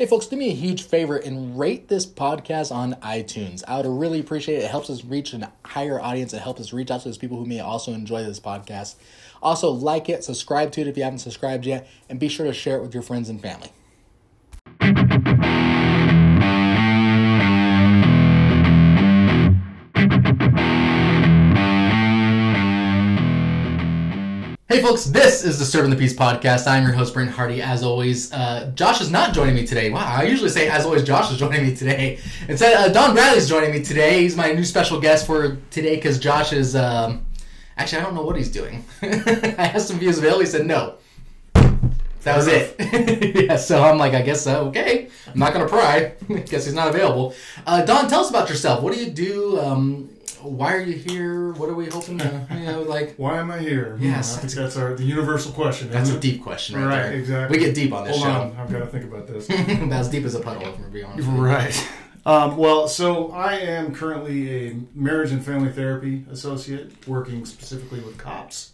Hey, folks, do me a huge favor and rate this podcast on iTunes. I would really appreciate it. It helps us reach a higher audience. It helps us reach out to those people who may also enjoy this podcast. Also, like it, subscribe to it if you haven't subscribed yet, and be sure to share it with your friends and family. Hey folks, this is Disturbing the Peace podcast. I'm your host, Brent Hardy. As always, uh, Josh is not joining me today. Wow, I usually say, as always, Josh is joining me today. Instead, uh, Donn is joining me today. He's my new special guest for today because Josh is, um, actually, I don't know what he's doing. I asked him if he was available. He said no. That was it. yeah, so I'm like, I guess so. okay. I'm not gonna pry. guess he's not available. Uh, Donn, tell us about yourself. What do you do? Um, why are you here? What are we hoping to, you know, like? Why am I here? Yes. I think that's our the universal question. That's a deep question, right, Right, there. exactly. We get deep on this Hold show. on, I've got to think about this. About as deep as a puddle, if we're being honest. right. Um, well, so I am currently a marriage and family therapy associate, working specifically with cops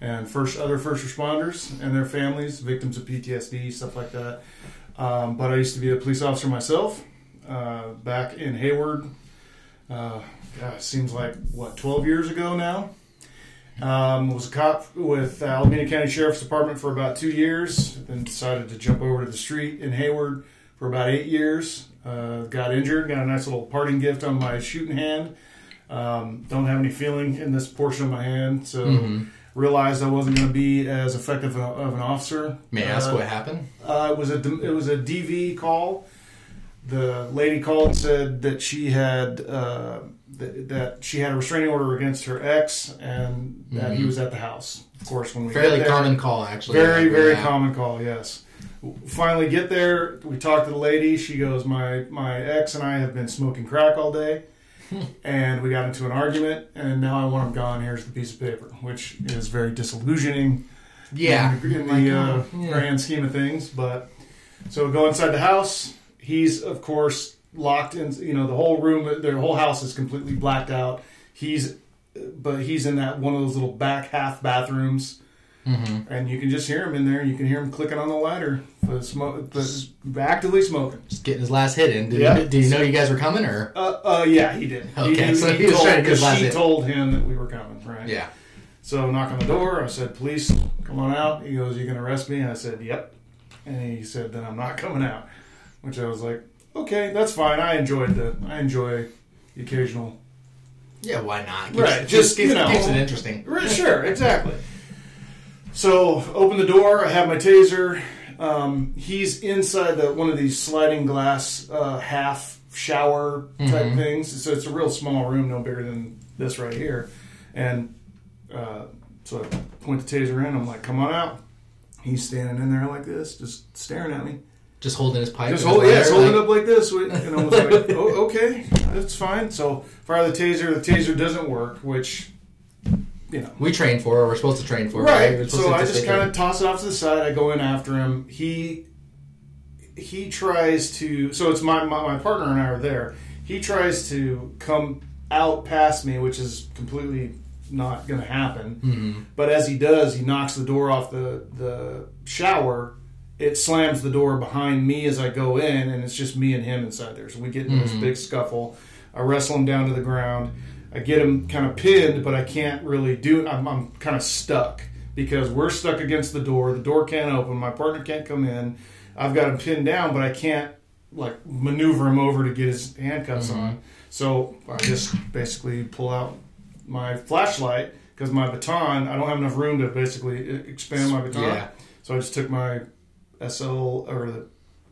and first other first responders and their families, victims of PTSD, stuff like that. Um, but I used to be a police officer myself uh, back in Hayward. Uh, God, it seems like what 12 years ago now. Um, was a cop with Alameda County Sheriff's Department for about two years, then decided to jump over to the street in Hayward for about eight years. Uh, got injured, got a nice little parting gift on my shooting hand. Um, don't have any feeling in this portion of my hand, so Mhm. realized I wasn't going to be as effective of an officer. May I ask Uh, what happened? uh, it was a it was a DV call. The lady called and said that she had that, that she had a restraining order against her ex and that he Mhm. was at the house. Of course, when we Fairly there, common call, actually. very very yeah. common call. Yes. Finally, get there. We talk to the lady. She goes, "My my ex and I have been smoking crack all day." And we got into an argument, and now I want him gone. Here's the piece of paper, which is very disillusioning Yeah. in the, in the, oh, uh, yeah. grand scheme of things. But so we go inside the house. He's of course locked in. You know, the whole room, their whole house is completely blacked out. He's, but he's in that one of those little back half bathrooms, Mhm. and you can just hear him in there. You can hear him clicking on the lighter, for smoke, but actively smoking. Just getting his last hit in. Did, Yeah. you, did you know you guys were coming, or? Uh, uh, yeah, he did. Okay, he, so he was trying to get his because she hit. told him that we were coming, right? Yeah. So knock on the door. I said, "Police, come on out." He goes, "You can arrest me?" And I said, "Yep." And he said, "Then I'm not coming out." Which I was like, "Okay, that's fine. I enjoyed the I enjoy the occasional." Yeah, why not? Right, Keeps- just, keeps, you know. keeps it interesting. Right, sure, exactly. So open the door. I have my taser. Um, he's inside the one of these sliding glass uh, half shower type Mhm. things. So it's a real small room, no bigger than this right here. And uh, so I point the taser in. I'm like, "Come on out." He's standing in there like this, just staring at me. Just holding his pipe. Just and his hold, yeah, just hold it like- up like this, and I was like, "Oh, okay, that's fine." So fire the taser. The taser doesn't work, which you know. We train for, or we're supposed to train for, right? Right. So I just kind of toss it off to the side. I go in after him. He he tries to. So it's my, my my partner and I are there. He tries to come out past me, which is completely not going to happen. Mhm. But as he does, he knocks the door off the the shower. It slams the door behind me as I go in, and it's just me and him inside there. So we get into Mhm. this big scuffle. I wrestle him down to the ground. I get him kind of pinned, but I can't really do it. I'm, I'm kind of stuck because we're stuck against the door. The door can't open. My partner can't come in. I've got him pinned down, but I can't like maneuver him over to get his handcuffs Mhm. on. So I just basically pull out my flashlight because my baton. I don't have enough room to basically expand my baton. Yeah. So I just took my SL or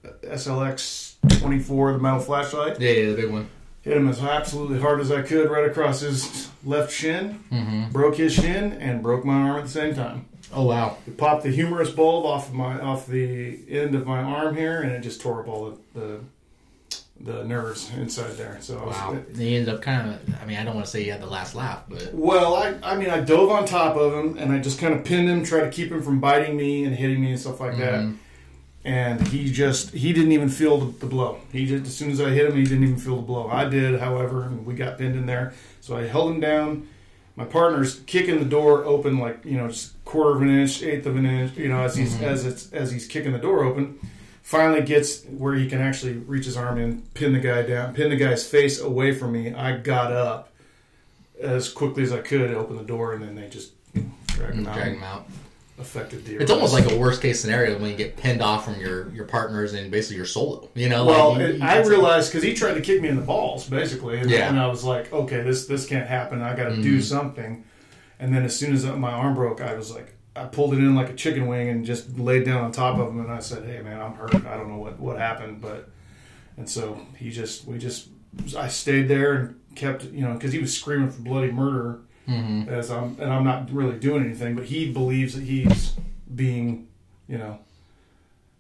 the SLX 24, the metal flashlight, Yeah, yeah, the big one. hit him as absolutely hard as I could right across his left shin, Mm-hmm. broke his shin, and broke my arm at the same time. Oh wow. It popped the humerus bulb off of my off the end of my arm here, and it just tore up all the the, the nerves inside there. So was- Wow. He ended up kind of. I mean, I don't want to say he had the last laugh, but Well, I, I mean, I dove on top of him and I just kind of pinned him, tried to keep him from biting me and hitting me and stuff like that. And he just, he didn't even feel the, the blow. He just, as soon as I hit him, he didn't even feel the blow. I did, however, and we got pinned in there. So I held him down. My partner's kicking the door open, like, you know, just quarter of an inch, eighth of an inch, you know, as he's, Mhm. as it's, as he's kicking the door open. finally gets where he can actually reach his arm in, pin the guy down, pin the guy's face away from me. I got up as quickly as I could, open the door, and then they just you know, dragged him out. Drag him out. It's almost like a worst case scenario when you get pinned off from your your partners and basically you're solo. You know, Well, like, you- you- I realized because he tried to kick me in the balls, basically, and, Yeah. and I was like, okay, this this can't happen. I got to Mm-hmm. do something. And then as soon as my arm broke, I was like, I pulled it in like a chicken wing and just laid down on top of him, and I said, hey man, I'm hurt. I don't know what what happened, but and so he just we just I stayed there and kept you know because he was screaming for bloody murder Mhm. as I'm and I'm not really doing anything, but he believes that he's being you know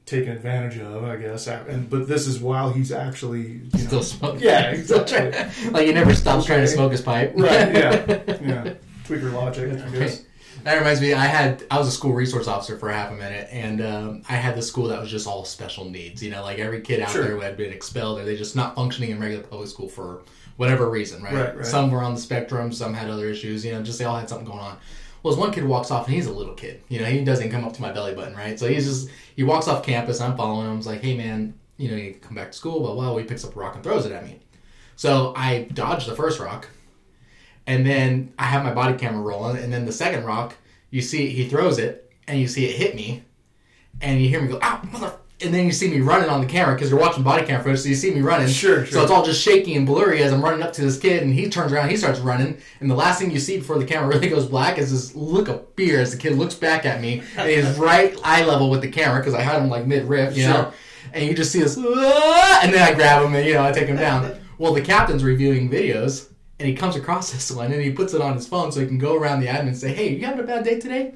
taken advantage of, I guess. And but this is while he's actually you know, still smoking. Yeah, exactly. like he never stops trying to smoke his pipe. right, yeah, yeah. Tweaker logic, I guess. That reminds me, I had I was a school resource officer for half a minute, and um, I had the school that was just all special needs. You know, like every kid out Sure. there who had been expelled, or they just not functioning in regular public school for whatever reason, right? Right, right. Some were on the spectrum, some had other issues. You know, just they all had something going on. Well, as one kid walks off, and he's a little kid. You know, he doesn't come up to my belly button, right? So he's just he walks off campus. I'm following him. I was like, hey man, you know, you come back to school. Blah blah. He picks up a rock and throws it at me. So I dodged the first rock, and then I have my body camera rolling, and then the second rock, you see he throws it, and you see it hit me, and you hear me go, "Ow, mother!" And then you see me running on the camera because you're watching body camera footage, so you see me running. Sure, sure. So it's all just shaky and blurry as I'm running up to this kid, and he turns around, he starts running, and the last thing you see before the camera really goes black is this look of fear as the kid looks back at me, and he's right eye level with the camera because I had him like mid riff, you know. Sure. And you just see this, and then I grab him and you know I take him down. Well, the captain's reviewing videos, and he comes across this one, and he puts it on his phone so he can go around the admin and say, "Hey, you having a bad day today?"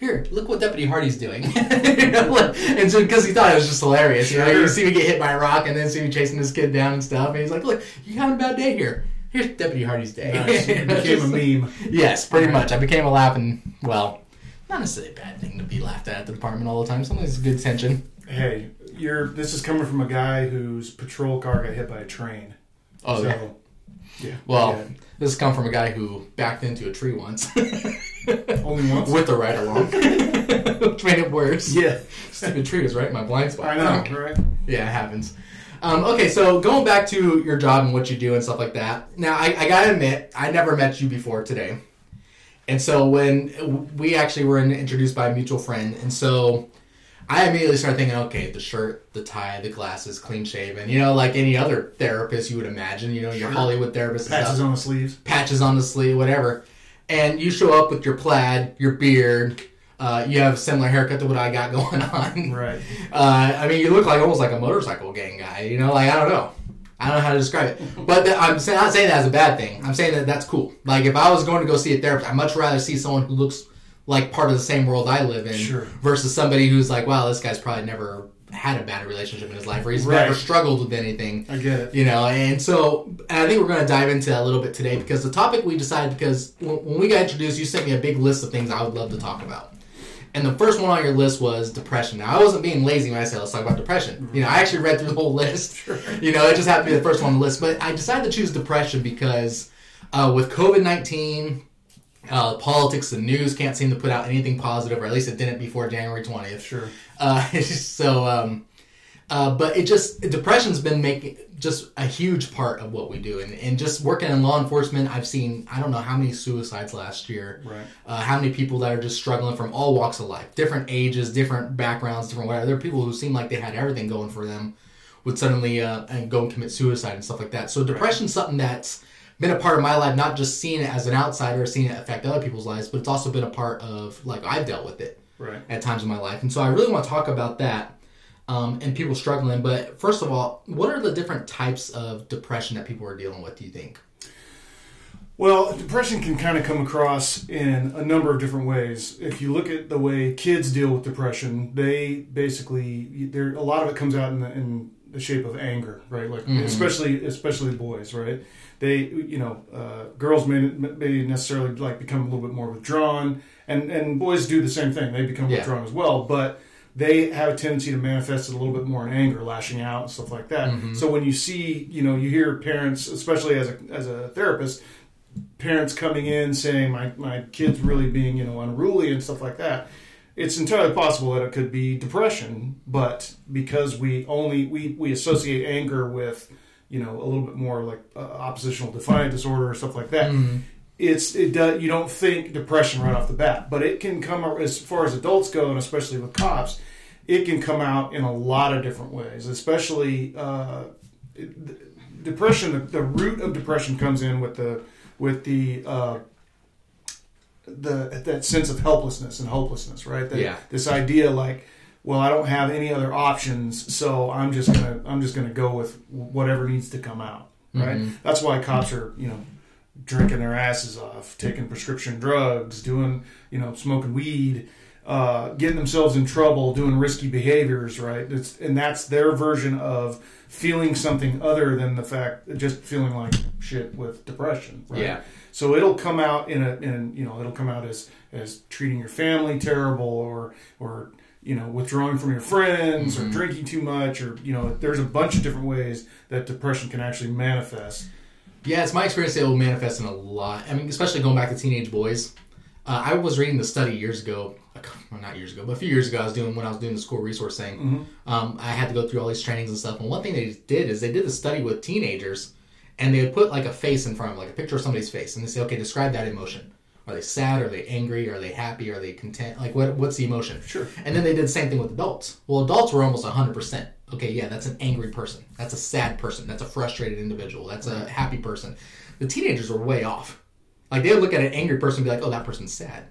Here, look what Deputy Hardy's doing. You know, like- and so because he thought it was just hilarious, you know, you see me get hit by a rock, and then see me chasing this kid down and stuff, and he's like, "Look, you having a bad day here." Here's Deputy Hardy's day. Nice. It became a meme. Yes, pretty much. I became a laughing, well, not necessarily a bad thing to be laughed at at the department all the time. Sometimes it's good tension. Hey, you're. This is coming from a guy whose patrol car got hit by a train. Oh, so, yeah. yeah. Well. This has come from a guy who backed into a tree once only once. with the ride along, which made it worse. yeah, Stupid tree was right in my blind spot. I know, right? Yeah, it happens. Um, okay, so going back to your job and what you do and stuff like that. Now, I, I gotta admit, I never met you before today. And so when we actually were in- introduced by a mutual friend, and so I immediately started thinking, okay, the shirt, the tie, the glasses, clean shaven, you know, like any other therapist you would imagine, you know, your. Hollywood therapist Patches stuff on the sleeves. patches on the sleeve, whatever. And you show up with your plaid, your beard. Uh, you have a similar haircut to what I got going on. Right. Uh, I mean, you look like almost like a motorcycle gang guy. You know, like I don't know. I don't know how to describe it. But I'm say- not saying that as a bad thing. I'm saying that that's cool. Like if I was going to go see a therapist, I'd much rather see someone who looks like part of the same world I live in Sure. versus somebody who's like, wow, this guy's probably never had a bad relationship in his life or he's Right. never struggled with anything I get it. you know? And so and i think we're going to dive into that a little bit today because the topic we decided because when, when we got introduced you sent me a big list of things i would love to talk about. And the first one on your list was depression. Now i wasn't being lazy when i said let's talk about depression. You know i actually read through the whole list. You know it just happened to be the first one on the list. But i decided to choose depression because uh, with covid-19 uh, politics the news can't seem to put out anything positive or at least it didn't before january 20th Sure. uh, so, um, uh, but it just depression's been making just a huge part of what we do, and, and just working in law enforcement, I've seen I don't know how many suicides last year, Right. uh, how many people that are just struggling from all walks of life, different ages, different backgrounds, different whatever. There are people who seem like they had everything going for them, would suddenly uh, and go and commit suicide and stuff like that. So depression's something that's been a part of my life, not just seeing it as an outsider, seeing it affect other people's lives, but it's also been a part of like I've dealt with it Right. at times in my life. And so I really want to talk about that um, and people struggling. But first of all, what are the different types of depression that people are dealing with, do you think? Well, depression can kind of come across in a number of different ways. If you look at the way kids deal with depression, they basically there a lot of it comes out in the, in the shape of anger, right? Like especially especially boys, right? They you know uh, girls may may necessarily like become a little bit more withdrawn, and and boys do the same thing. They become Yeah. withdrawn as well, but they have a tendency to manifest it a little bit more in anger, lashing out and stuff like that. So when you see, you know, you hear parents, especially as a as a therapist, parents coming in saying my my kid's really being you know unruly and stuff like that it's entirely possible that it could be depression, but because we only we, we associate anger with you know a little bit more like uh, oppositional defiant disorder or stuff like that. Mm-hmm. It's it does you don't think depression right off the bat, but it can come as far as adults go, and especially with cops, it can come out in a lot of different ways. Especially uh, depression, the, the root of depression comes in with the with the uh, the that sense of helplessness and hopelessness, right? That, Yeah. This idea like, well, I don't have any other options, so I'm just gonna I'm just gonna go with whatever needs to come out, right? Mhm. That's why cops are you know drinking their asses off, taking prescription drugs, doing you know smoking weed. Uh, getting themselves in trouble, doing risky behaviors, right? It's, and that's their version of feeling something other than the fact just feeling like shit with depression, right? Yeah. So it'll come out in a in you know it'll come out as as treating your family terrible or or you know withdrawing from your friends or drinking too much or you know there's a bunch of different ways that depression can actually manifest. Yeah, it's my experience that it will manifest in a lot. I mean, especially going back to teenage boys. Uh, I was reading the study years ago, well, not years ago, but a few years ago. I was doing when I was doing the school resource thing. Um, I had to go through all these trainings and stuff. And one thing they did is they did a study with teenagers, and they would put like a face in front of them, like a picture of somebody's face, and they say, "Okay, describe that emotion. Are they sad? Are they angry? Are they happy? Are they content? Like, what what's the emotion?" Sure. And then they did the same thing with adults. Well, adults were almost 100%. Okay, yeah, that's an angry person. That's a sad person. That's a frustrated individual. That's a happy person. The teenagers were way off. Like, they would look at an angry person and be like, oh, that person's sad.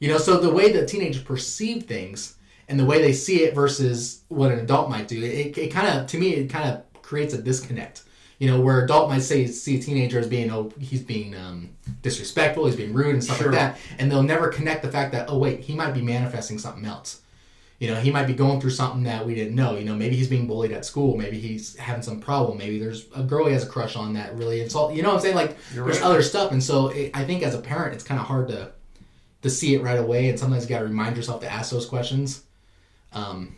You know, so the way that teenagers perceive things and the way they see it versus what an adult might do, it, it kind of, to me, it kind of creates a disconnect. You know, where adult might say see a teenager as being oh he's being um, disrespectful, he's being rude and stuff Sure. like that, and they'll never connect the fact that oh wait he might be manifesting something else. You know, he might be going through something that we didn't know. You know, maybe he's being bullied at school. Maybe he's having some problem. Maybe there's a girl he has a crush on that really insult. You know what I'm saying? Like, You're there's right. other stuff, and so it, I think as a parent, it's kind of hard to to see it right away, and sometimes you got to remind yourself to ask those questions. Um,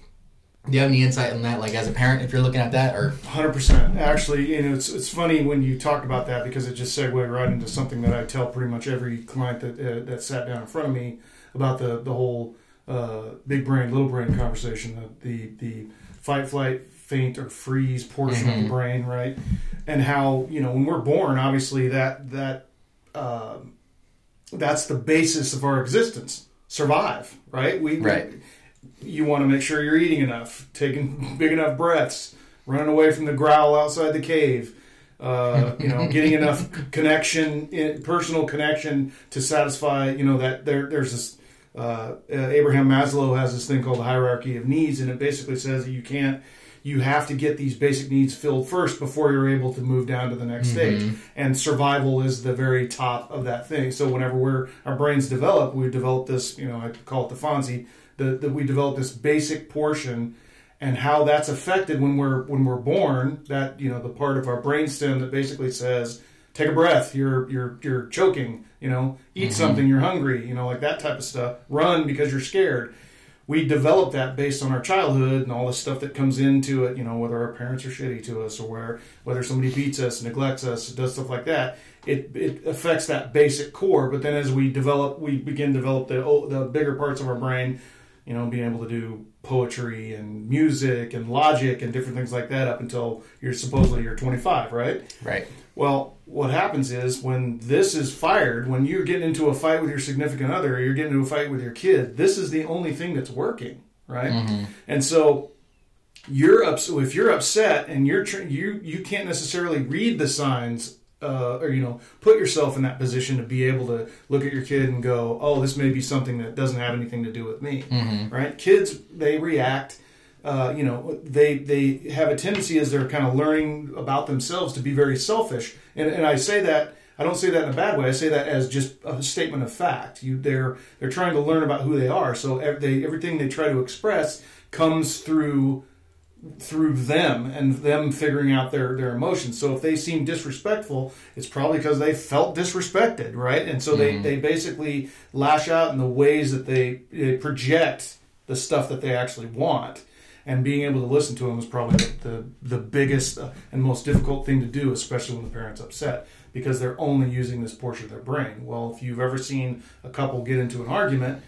do you have any insight on that? Like, as a parent, if you're looking at that, or Hundred percent. Actually, you know, it's it's funny when you talk about that because it just segued right into something that I tell pretty much every client that uh, that sat down in front of me about the the whole uh, big brain little brain conversation, the the, the fight flight faint or freeze portion of the brain, right? And how you know when we're born, obviously that that um that's the basis of our existence. Survive, right? We Right. You want to make sure you're eating enough, taking big enough breaths, running away from the growl outside the cave. Uh, you know, getting enough connection, personal connection to satisfy. You know that there, there's this. Uh, uh, Abraham Maslow has this thing called the hierarchy of needs, and it basically says that you can't. You have to get these basic needs filled first before you're able to move down to the next stage. And survival is the very top of that thing. So whenever we're our brains develop, we develop this. You know, I call it the Fonzie. The, that we develop this basic portion and how that's affected when we're when we're born that you know the part of our brainstem that basically says take a breath you're you're you're choking you know eat mm-hmm. something you're hungry you know like that type of stuff. Run because you're scared. We develop that based on our childhood and all the stuff that comes into it you know whether our parents are shitty to us or where whether somebody beats us neglects us does stuff like that. It, it affects that basic core but then as we develop we begin to develop the the bigger parts of our brain you know, being able to do poetry and music and logic and different things like that up until you're supposedly you're 25, right? right? Well, what happens is when this is fired, when you're getting into a fight with your significant other, or you're getting into a fight with your kid, this is the only thing that's working, right? Mm-hmm. And so you're up. So if you're upset and you're tr- you you can't necessarily read the signs. Uh, or you know, put yourself in that position to be able to look at your kid and go, "Oh, this may be something that doesn't have anything to do with me." Right? Kids, they react uh, you know, they they have a tendency as they're kind of learning about themselves to be very selfish. And, and I say that I don't say that in a bad way. I say that as just a statement of fact. You they're they're trying to learn about who they are. So they, everything they try to express comes through through them and them figuring out their their emotions. So if they seem disrespectful, it's probably because they felt disrespected, right? And so they they basically lash out in the ways that they, they project the stuff that they actually want. And being able to listen to them is probably the, the, the biggest uh, and most difficult thing to do, especially when the parent's upset, because they're only using this portion of their brain. Well, if you've ever seen a couple get into an argument,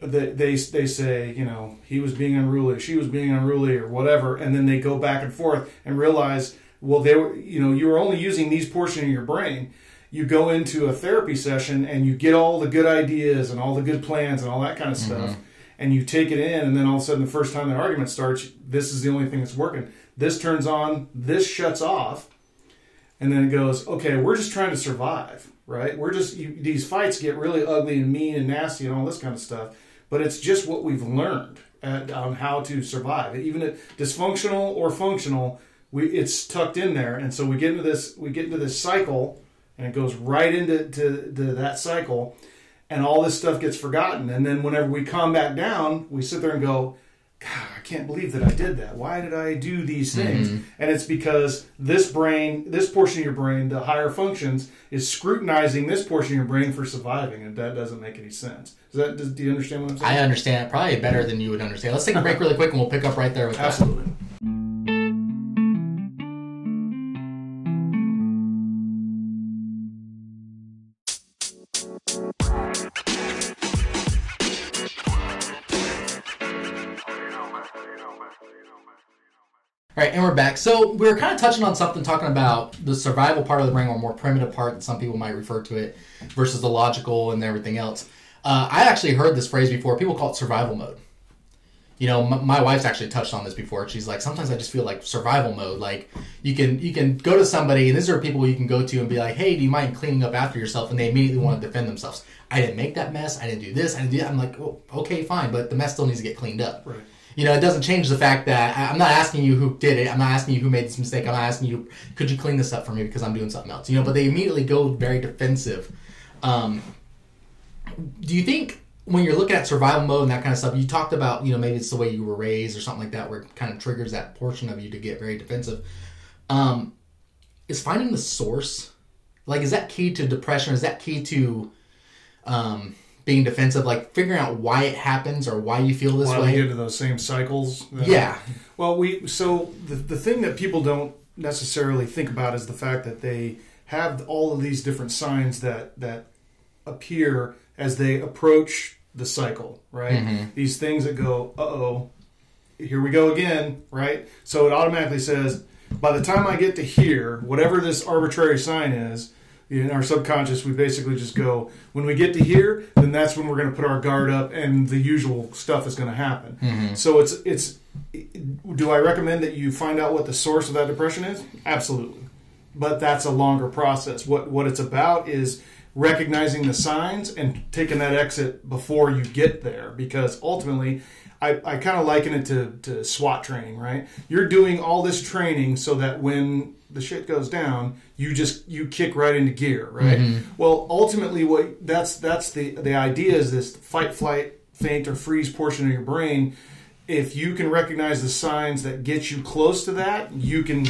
they, they they say you know he was being unruly, she was being unruly, or whatever, and then they go back and forth and realize well they were you know you were only using these portions of your brain. You go into a therapy session and you get all the good ideas and all the good plans and all that kind of mm-hmm. stuff, and you take it in, and then all of a sudden the first time the argument starts, this is the only thing that's working. This turns on, this shuts off, and then it goes, okay, we're just trying to survive, right? We're just you, these fights get really ugly and mean and nasty and all this kind of stuff, but it's just what we've learned at, on how to survive. Even if dysfunctional or functional, we it's tucked in there, and so we get into this we get into this cycle, and it goes right into to, to that cycle, and all this stuff gets forgotten, and then whenever we calm back down, we sit there and go. God, I can't believe that I did that. Why did I do these mm-hmm. things? And it's because this brain, this portion of your brain, the higher functions, is scrutinizing this portion of your brain for surviving, and that doesn't make any sense. Does that? Does, do you understand what I'm saying? I understand probably better than you would understand. Let's take a break really quick and we'll pick up right there with that. Absolutely. We're back. So we were kind of touching on something, talking about the survival part of the brain, or more primitive part, that some people might refer to it, versus the logical and everything else. Uh, I actually heard this phrase before. People call it survival mode. You know, m- my wife's actually touched on this before. She's like, sometimes I just feel like survival mode. Like you can you can go to somebody, and these are people you can go to and be like, hey, do you mind cleaning up after yourself? And they immediately want to defend themselves. I didn't make that mess. I didn't do this. I didn't do that. I'm like, okay, fine, but the mess still needs to get cleaned up. Right. You know, it doesn't change the fact that I'm not asking you who did it. I'm not asking you who made this mistake. I'm not asking you, could you clean this up for me because I'm doing something else. You know, but they immediately go very defensive. Um, do you think when you're looking at survival mode and that kind of stuff, you talked about, you know, maybe it's the way you were raised or something like that, where it kind of triggers that portion of you to get very defensive. Um, is finding the source, like, is that key to depression? Is that key to um, being defensive? Like, figuring out why it happens or why you feel this Why we way? get into those same cycles? Yeah. Well, we so the the thing that people don't necessarily think about is the fact that they have all of these different signs that that appear as they approach the cycle, right? These things that go, uh oh, here we go again, right? So it automatically says, by the time I get to here, whatever this arbitrary sign is, in our subconscious, we basically just go, when we get to here, then that's when we're going to put our guard up and the usual stuff is going to happen. Mm-hmm. So it's, it's, do I recommend that you find out what the source of that depression is? Absolutely. But that's a longer process. What, what it's about is recognizing the signs and taking that exit before you get there because ultimately I, I kind of liken it to, to SWAT training, right? You're doing all this training so that when the shit goes down, you just you kick right into gear, right? Mm-hmm. Well, ultimately, what that's that's the the idea is this fight, flight, faint, or freeze portion of your brain. If you can recognize the signs that get you close to that, you can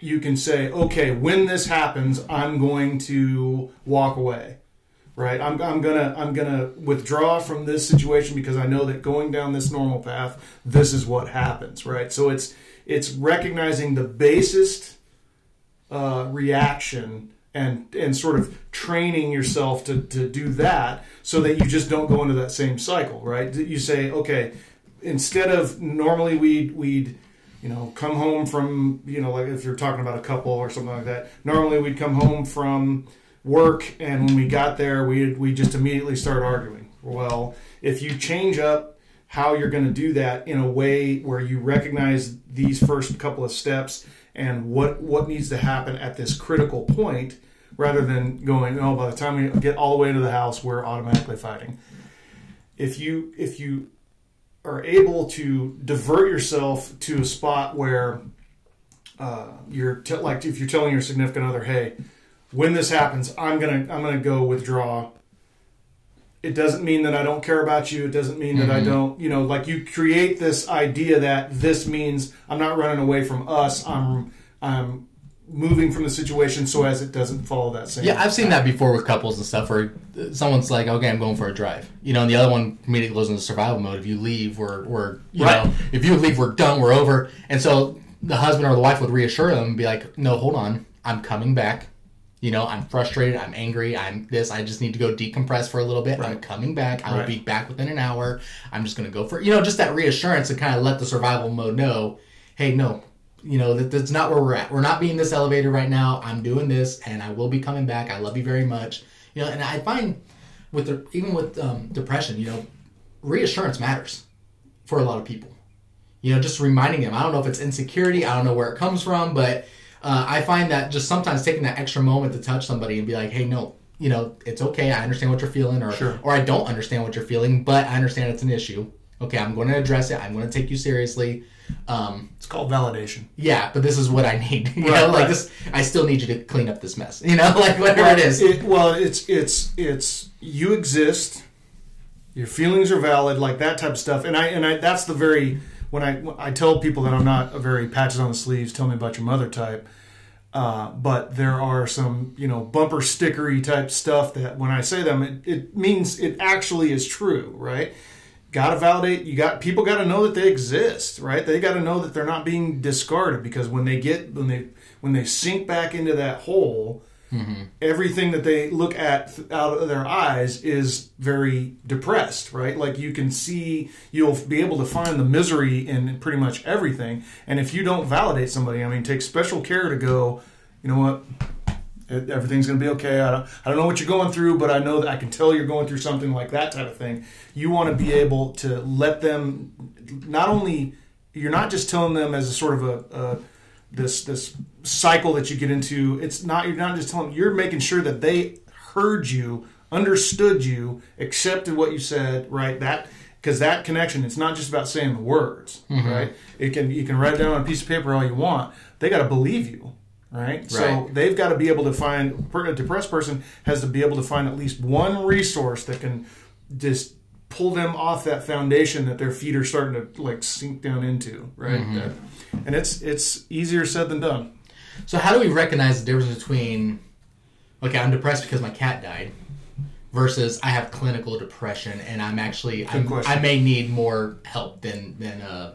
you can say, okay, when this happens, I'm going to walk away right I'm, I'm gonna i'm gonna withdraw from this situation because i know that going down this normal path this is what happens right so it's it's recognizing the basest uh, reaction and and sort of training yourself to, to do that so that you just don't go into that same cycle right? You say okay instead of normally we'd we'd you know come home from you know like if you're talking about a couple or something like that normally we'd come home from work and when we got there we we just immediately start arguing. Well if you change up how you're going to do that in a way where you recognize these first couple of steps and what what needs to happen at this critical point rather than going oh by the time we get all the way to the house we're automatically fighting if you if you are able to divert yourself to a spot where uh, you're like if you're telling your significant other hey when this happens, I'm gonna I'm gonna go withdraw. It doesn't mean that I don't care about you. It doesn't mean that I mm-hmm. don't, you know, like you create this idea that this means I'm not running away from us. I'm I'm moving from the situation so as it doesn't follow that same. Yeah, I've seen that before with couples and stuff where someone's like, "Okay, I'm going for a drive," you know, and the other one immediately goes into survival mode. If you leave, we're we're you Right. know, if you leave, we're done, we're over. And so the husband or the wife would reassure them and be like, "No, hold on, I'm coming back. You know, I'm frustrated. I'm angry. I'm this. I just need to go decompress for a little bit. I'm coming back. I will Right. be back within an hour. I'm just going to go for you know just that reassurance to kind of let the survival mode know, hey, no, you know that that's not where we're at. We're not being this elevator right now. I'm doing this, and I will be coming back. I love you very much. You know, and I find with the, even with um, depression, you know, reassurance matters for a lot of people. You know, just reminding them. I don't know if it's insecurity. I don't know where it comes from, but uh, I find that just sometimes taking that extra moment to touch somebody and be like, "Hey, no, you know, it's okay. I understand what you're feeling, or Sure. or I don't understand what you're feeling, but I understand it's an issue. Okay, I'm going to address it. I'm going to take you seriously. Um, It's called validation. yeah, but this is what I need. You Right, know, like right. this. I still need you to clean up this mess. You know, like whatever it is. It, well, it's it's it's you exist. Your feelings are valid, like that type of stuff. And I and I that's the very when I when I tell people that I'm not a very patches on the sleeves, tell me about your mother type. Uh, but there are some you know bumper stickery type stuff that when I say them, it, it means it actually is true, right? Got to validate. You got people got to know that they exist, right? They got to know that they're not being discarded because when they get when they when they sink back into that hole, Mm-hmm. everything that they look at out of their eyes is very depressed, right? Like you can see, you'll be able to find the misery in pretty much everything. And if you don't validate somebody, I mean, take special care to go, you know what? Everything's going to be okay. I don't, I don't know what you're going through, but I know that I can tell you're going through something like that type of thing. You want to be able to let them not only you're not just telling them as a sort of a, a this this cycle that you get into. It's not you're not just telling you're making sure that they heard you, understood you, accepted what you said. Right that. Because that connection, it's not just about saying the words, mm-hmm. right? It can you can write it down on a piece of paper all you want. They got to believe you, right? right? So they've got to be able to find a depressed person has to be able to find at least one resource that can just pull them off that foundation that their feet are starting to like sink down into right That- and it's it's easier said than done So how do we recognize the difference between okay, I'm depressed because my cat died versus I have clinical depression and I'm actually I'm. I may need more help than than uh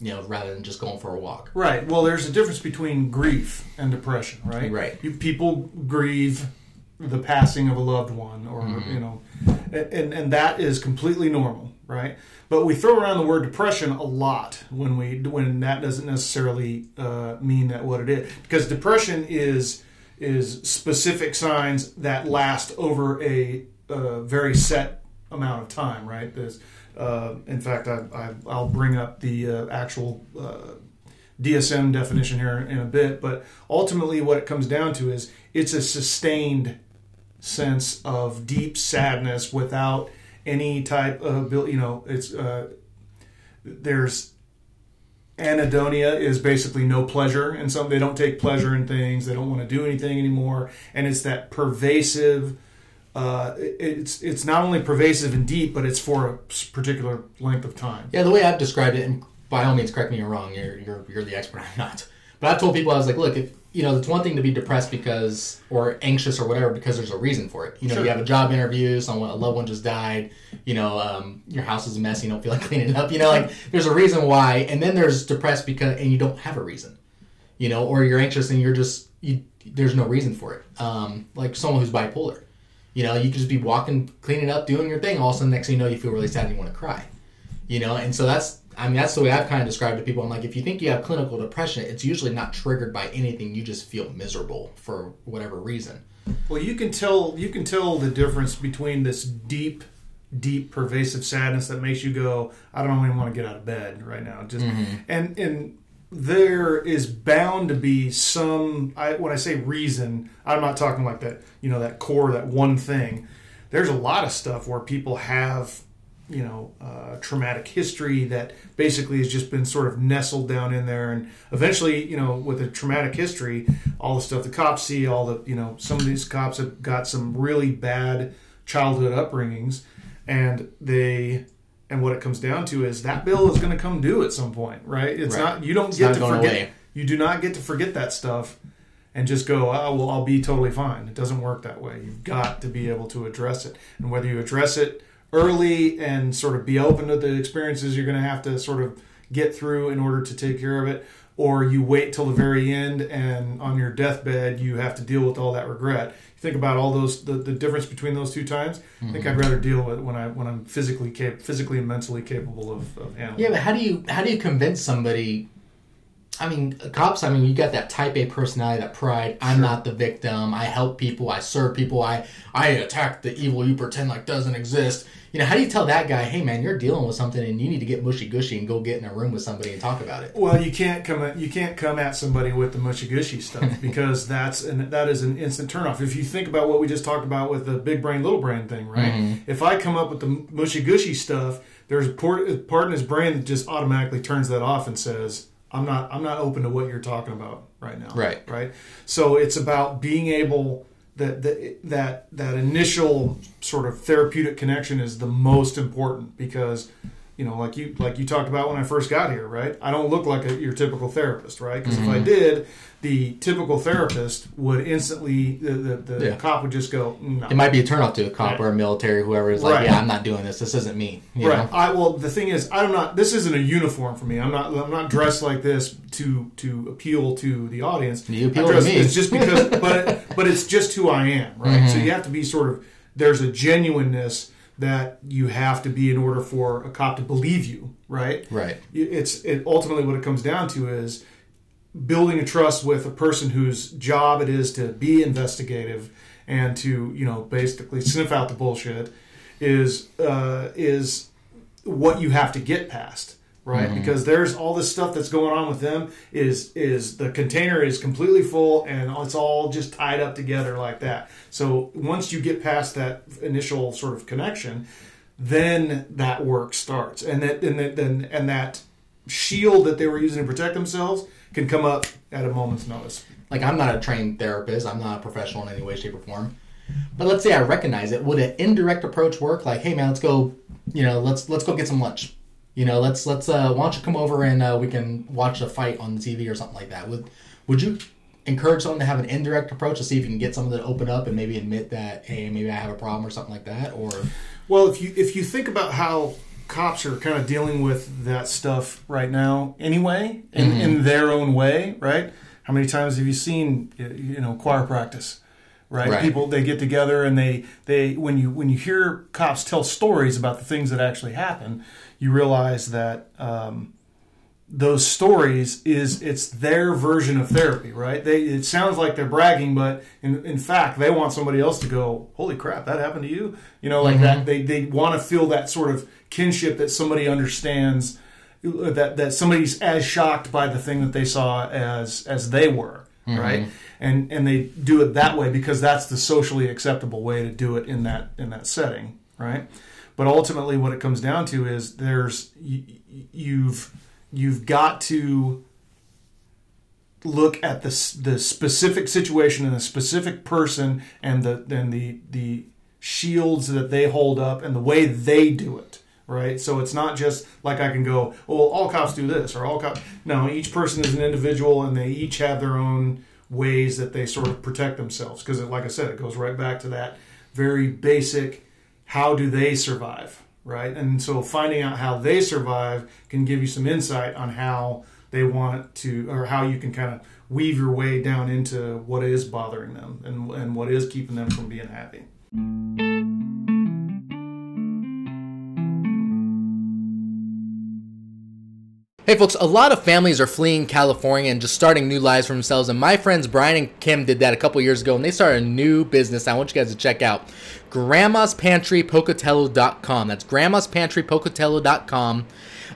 you know rather than just going for a walk. right well there's a difference between grief and depression right Right. you, people grieve the passing of a loved one or you know and and that is completely normal right? But we throw around the word depression a lot when we when that doesn't necessarily uh, mean that what it is. Because depression is is specific signs that last over a, uh very set amount of time right? There's, uh, in fact I, I, i'll bring up the uh, actual uh, DSM definition here in a bit, but ultimately what it comes down to is it's a sustained sense of deep sadness without any type of you know it's uh, there's anhedonia is basically no pleasure and some they don't take pleasure in things they don't want to do anything anymore and it's that pervasive uh, it's it's not only pervasive and deep but it's for a particular length of time Yeah, the way I've described it, and by all means, correct me if I'm wrong. You're you're you're the expert. I'm not. But I've told people I was like, look, if you know, it's one thing to be depressed because or anxious or whatever because there's a reason for it. You know, Sure. you have a job interview, someone a loved one just died. You know, um, your house is a mess. You don't feel like cleaning it up. You know, like there's a reason why. And then there's depressed because and you don't have a reason. You know, or you're anxious and you're just you. There's no reason for it. Um, like someone who's bipolar. You know, you could just be walking, cleaning up, doing your thing. All of a sudden, next thing you know, you feel really sad and you want to cry you know and so that's i mean that's the way i've kind of described it to people i'm like if you think you have clinical depression it's usually not triggered by anything you just feel miserable for whatever reason Well, you can tell you can tell the difference between this deep, deep, pervasive sadness that makes you go, I don't even want to get out of bed right now. Just mm-hmm. and and there is bound to be some. I when I say reason, I'm not talking like that. You know that core, that one thing. There's a lot of stuff where people have you know, uh, traumatic history that basically has just been sort of nestled down in there. And eventually, you know, with a traumatic history, all the stuff the cops see, all the, you know, some of these cops have got some really bad childhood upbringings. And they, and what it comes down to is that bill is going to come due at some point, right? It's Right. not, you don't It's get to forget, away. you do not get to forget that stuff and just go, oh, well, I'll be totally fine. It doesn't work that way. You've got to be able to address it. And whether you address it early and sort of be open to the experiences you're going to have to sort of get through in order to take care of it, or you wait till the very end and on your deathbed you have to deal with all that regret. You think about all those the, the difference between those two times. I think mm-hmm. I'd rather deal with when I when I'm physically cap- physically and mentally capable of, of handling. Yeah, but how do you how do you convince somebody? I mean, cops. I mean, you got that Type A personality, that pride. I'm not the victim. I help people. I serve people. I I attack the evil you pretend like doesn't exist. You know, how do you tell that guy, hey man, you're dealing with something and you need to get mushy gushy and go get in a room with somebody and talk about it? Well, you can't come at, you can't come at somebody with the mushy gushy stuff because that's an that is an instant turnoff. If you think about what we just talked about with the big brain little brain thing, right? Mm-hmm. If I come up with the mushy gushy stuff, there's a part in his brain that just automatically turns that off and says, "I'm not I'm not open to what you're talking about right now." Right. Right. So it's about being able that that that that initial sort of therapeutic connection is the most important because you know, like you like you talked about when I first got here, right? I don't look like a, your typical therapist, right? Because if I did, the typical therapist would instantly the the, the Yeah. cop would just go, no. It might be a turnoff to a cop Right. or a military, whoever is like, Right. yeah, I'm not doing this. This isn't me. You right. know? I well, the thing is, I'm not. This isn't a uniform for me. I'm not. I'm not dressed like this to to appeal to the audience. You appeal I to me. It's just because, but but it's just who I am, right? Mm-hmm. So you have to be sort of. There's a genuineness that you have to be in order for a cop to believe you, right? Right. it's it ultimately what it comes down to is building a trust with a person whose job it is to be investigative and to you know basically sniff out the bullshit is uh, is what you have to get past right mm-hmm. because there's all this stuff that's going on with them is is the container is completely full and it's all just tied up together like that so once you get past that initial sort of connection then that work starts and that and that and, and that shield that they were using to protect themselves can come up at a moment's notice Like I'm not a trained therapist. I'm not a professional in any way, shape, or form. But let's say I recognize it. Would an indirect approach work? Like, hey man, let's go. You know, let's let's go get some lunch. You know, let's let's uh, why don't you come over and uh, we can watch a fight on the TV or something like that. Would would you encourage someone to have an indirect approach to see if you can get someone to open up and maybe admit that hey maybe I have a problem or something like that or Well, if you if you think about how cops are kind of dealing with that stuff right now, anyway, in, in their own way, right? How many times have you seen you know choir practice? Right? Right. people they get together and they they when you when you hear cops tell stories about the things that actually happen, you realize that um, those stories is it's their version of therapy, right? They it sounds like they're bragging, but in, in fact they want somebody else to go, "Holy crap, that happened to you!" You know, like that. They they want to feel that sort of kinship that somebody understands that that somebody's as shocked by the thing that they saw as as they were, right? And and they do it that way because that's the socially acceptable way to do it in that in that setting, right? But ultimately, what it comes down to is there's you, you've you've got to look at the the specific situation and the specific person and the and the the shields that they hold up and the way they do it right? So it's not just like i can go oh, well all cops do this or all cops no each person is an individual and they each have their own ways that they sort of protect themselves. Because like i said it goes right back to that very basic how do they survive right? And so finding out how they survive can give you some insight on how they want to or how you can kind of weave your way down into what is bothering them and, and what is keeping them from being happy Hey folks, a lot of families are fleeing California and just starting new lives for themselves. And my friends Brian and Kim did that a couple years ago and they started a new business. I want you guys to check out Grandma's Pantry Pocatello.com. That's Grandma's Pantry Pocatello.com.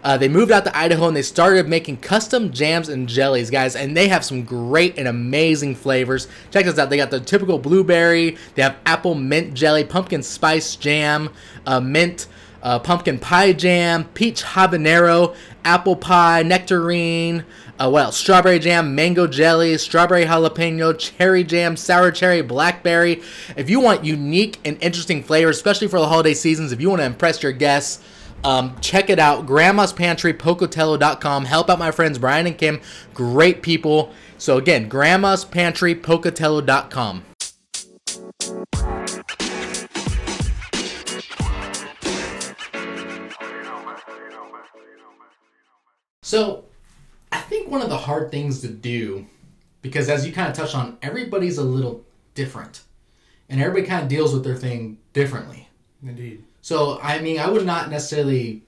Uh, they moved out to Idaho and they started making custom jams and jellies, guys. And they have some great and amazing flavors. Check this out. They got the typical blueberry, they have apple mint jelly, pumpkin spice jam, uh, mint uh, pumpkin pie jam, peach habanero, apple pie, nectarine, uh, what else? Strawberry jam, mango jelly, strawberry jalapeno, cherry jam, sour cherry, blackberry. If you want unique and interesting flavors, especially for the holiday seasons, if you want to impress your guests, um, check it out. Grandma's Pantry, Pocatello.com. Help out my friends Brian and Kim. Great people. So again, Grandma's Pantry, Pocatello.com. So, I think one of the hard things to do, because as you kind of touched on, everybody's a little different, and everybody kind of deals with their thing differently. Indeed. So I mean, I would not necessarily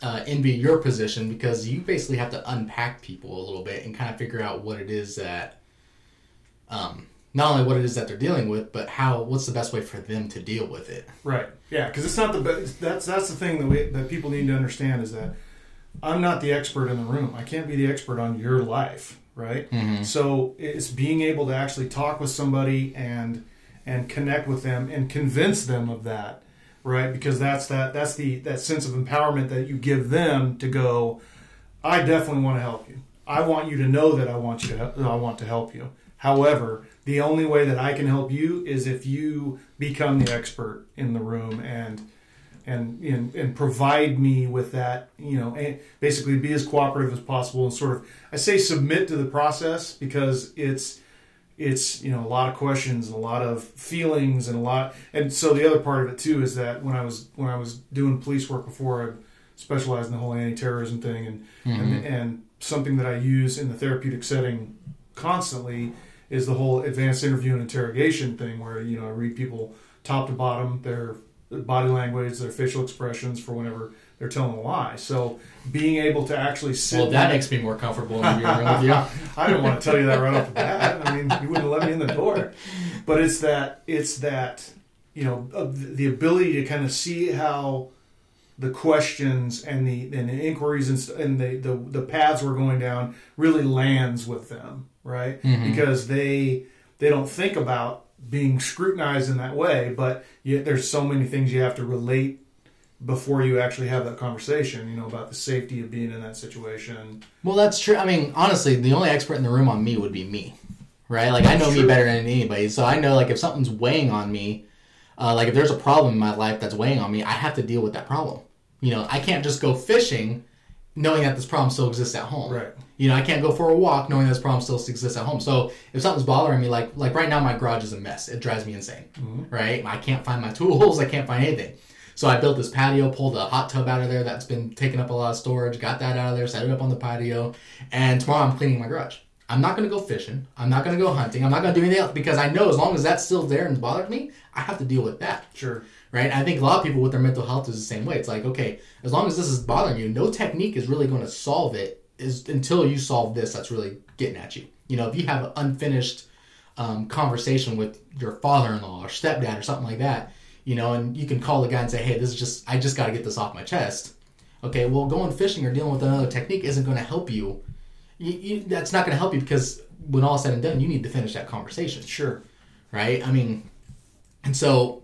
uh, envy your position because you basically have to unpack people a little bit and kind of figure out what it is that, um, not only what it is that they're dealing with, but how what's the best way for them to deal with it. Right. Yeah, because it's not the best. That's that's the thing that we, that people need to understand is that I'm not the expert in the room. I can't be the expert on your life, right? Mm-hmm. So it's being able to actually talk with somebody and and connect with them and convince them of that, right? Because that's that that's the that sense of empowerment that you give them to go. I definitely want to help you. I want you to know that I want you to help, I want to help you. However, the only way that I can help you is if you become the expert in the room and and and, and provide me with that, you know, and basically be as cooperative as possible and sort of I say submit to the process because it's it's you know a lot of questions and a lot of feelings and a lot and so the other part of it too is that when I was when I was doing police work before I specialized in the whole anti-terrorism thing and and, mm-hmm. and something that I use in the therapeutic setting constantly is the whole advanced interview and interrogation thing where you know I read people top to bottom their body language their facial expressions for whenever they're telling a lie so being able to actually sit Well, that makes me more comfortable in the room with you. I didn't want to tell you that right off the bat. I mean, you wouldn't let me in the door. But it's that it's that you know uh, the ability to kind of see how the questions and the and the inquiries and, and the, the the paths we're going down really lands with them, right? Mm-hmm. Because they they don't think about being scrutinized in that way, but yet there's so many things you have to relate before you actually have that conversation, you know, about the safety of being in that situation. Well, that's true. I mean, honestly, the only expert in the room on me would be me, right? Like I know me better than anybody, so I know like if something's weighing on me, uh, like if there's a problem in my life that's weighing on me, I have to deal with that problem. You know, I can't just go fishing knowing that this problem still exists at home. Right. You know, I can't go for a walk knowing this problem still exists at home. So if something's bothering me, like like right now, my garage is a mess. It drives me insane. Mm-hmm. Right? I can't find my tools. I can't find anything. So I built this patio, pulled a hot tub out of there that's been taking up a lot of storage, got that out of there, set it up on the patio, and tomorrow I'm cleaning my garage. I'm not gonna go fishing. I'm not gonna go hunting. I'm not gonna do anything else because I know as long as that's still there and bothers me, I have to deal with that Sure. right? I think a lot of people with their mental health is the same way. It's like, okay, as long as this is bothering you, no technique is really going to solve it is until you solve this that's really getting at you. You know, if you have an unfinished um, conversation with your father-in-law or stepdad or something like that, you know, and you can call the guy and say, hey, this is just, I just got to get this off my chest. Okay, well, going fishing or dealing with another technique isn't going to help you. you, you that's not going to help you because when all said and done, you need to finish that conversation Sure. right? I mean, and so,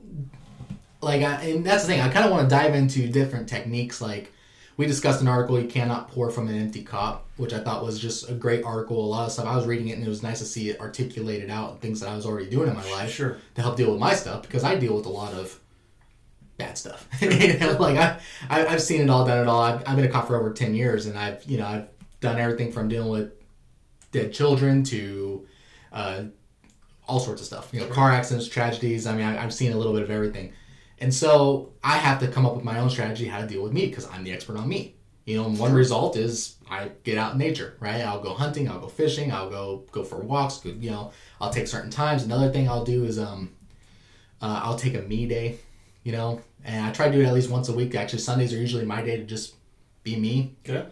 like, I, and that's the thing. I kind of want to dive into different techniques. Like, we discussed an article, "You Cannot Pour from an Empty Cup," which I thought was just a great article. A lot of stuff. I was reading it, and it was nice to see it articulated out, things that I was already doing in my life Sure. to help deal with my stuff because I deal with a lot of bad stuff. you know, like I, I, I've seen it all, done it all. I've, I've been a cop for over ten years, and I've, you know, I've done everything from dealing with dead children to uh, all sorts of stuff. You know, car accidents, tragedies. I mean, I, I've seen a little bit of everything, and so I have to come up with my own strategy how to deal with me because I'm the expert on me. You know, and one result is I get out in nature, right? I'll go hunting, I'll go fishing, I'll go go for walks. Go, you know, I'll take certain times. Another thing I'll do is um, uh, I'll take a me day, you know, and I try to do it at least once a week. Actually, Sundays are usually my day to just be me, Okay.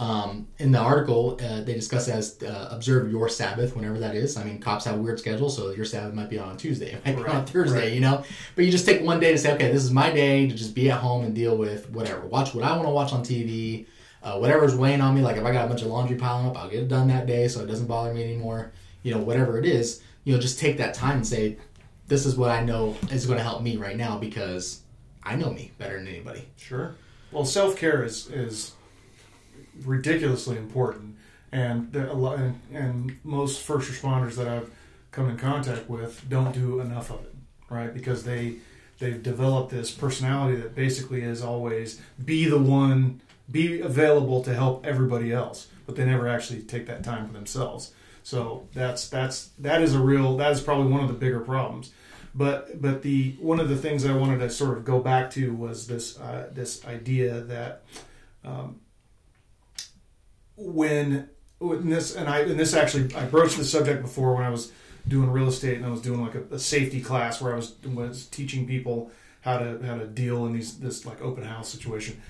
Um, in the article, uh, they discuss it as uh, observe your Sabbath, whenever that is. I mean, cops have a weird schedule, so your Sabbath might be on Tuesday, it might be on Thursday, right. you know. But you just take one day to say, okay, this is my day to just be at home and deal with whatever. Watch what I want to watch on TV, uh, whatever's weighing on me. Like if I got a bunch of laundry piling up, I'll get it done that day, so it doesn't bother me anymore. You know, whatever it is, you know, just take that time and say, this is what I know is going to help me right now because I know me better than anybody. Sure. Well, self care is is ridiculously important, and a lot, and, and most first responders that I've come in contact with don't do enough of it, right? Because they they've developed this personality that basically is always be the one, be available to help everybody else, but they never actually take that time for themselves. So that's that's that is a real that is probably one of the bigger problems. But but the one of the things I wanted to sort of go back to was this uh, this idea that um, when in this, and I and this actually I broached the subject before when I was doing real estate and I was doing like a, a safety class where I was was teaching people how to how to deal in these this like open house situation